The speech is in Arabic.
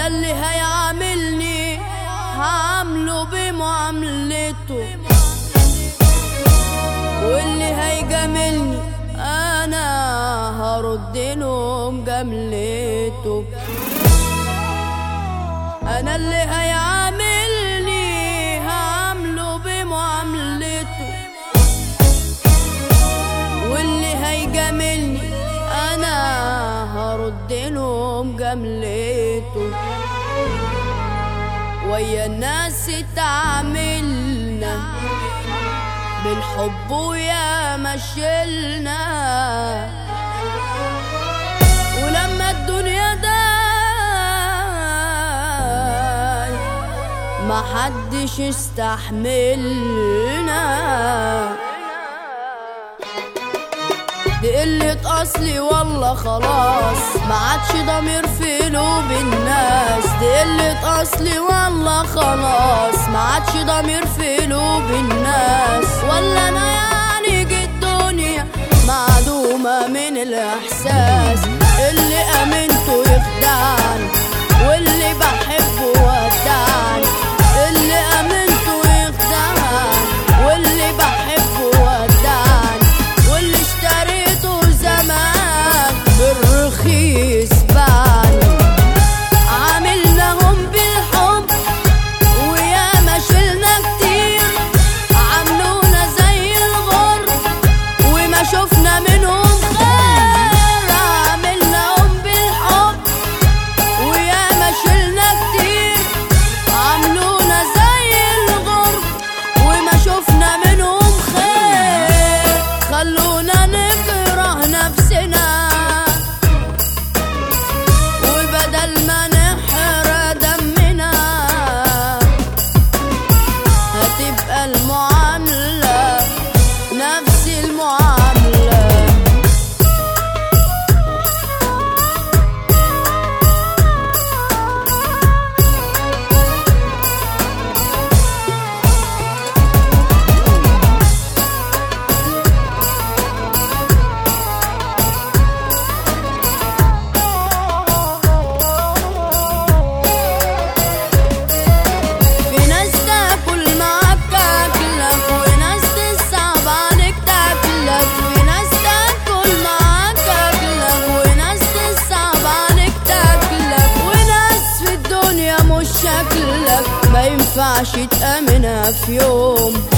هيعاملني هعامله بمعاملته. واللي هيجاملني أنا هرد له مجاملته أنا اللي هيعاملني له مجاملته ويا الناس تعاملنا بالحب ويا مشيلنا. ولما الدنيا داي ما حدش استحملنا. دي قلة أصلي والله خلاص. ما عادش ضمير في قلوب الناس. دي قلة أصلي والله خلاص. ما عادش ضمير في Una شكلك ما ينفعش تأمنها في يوم.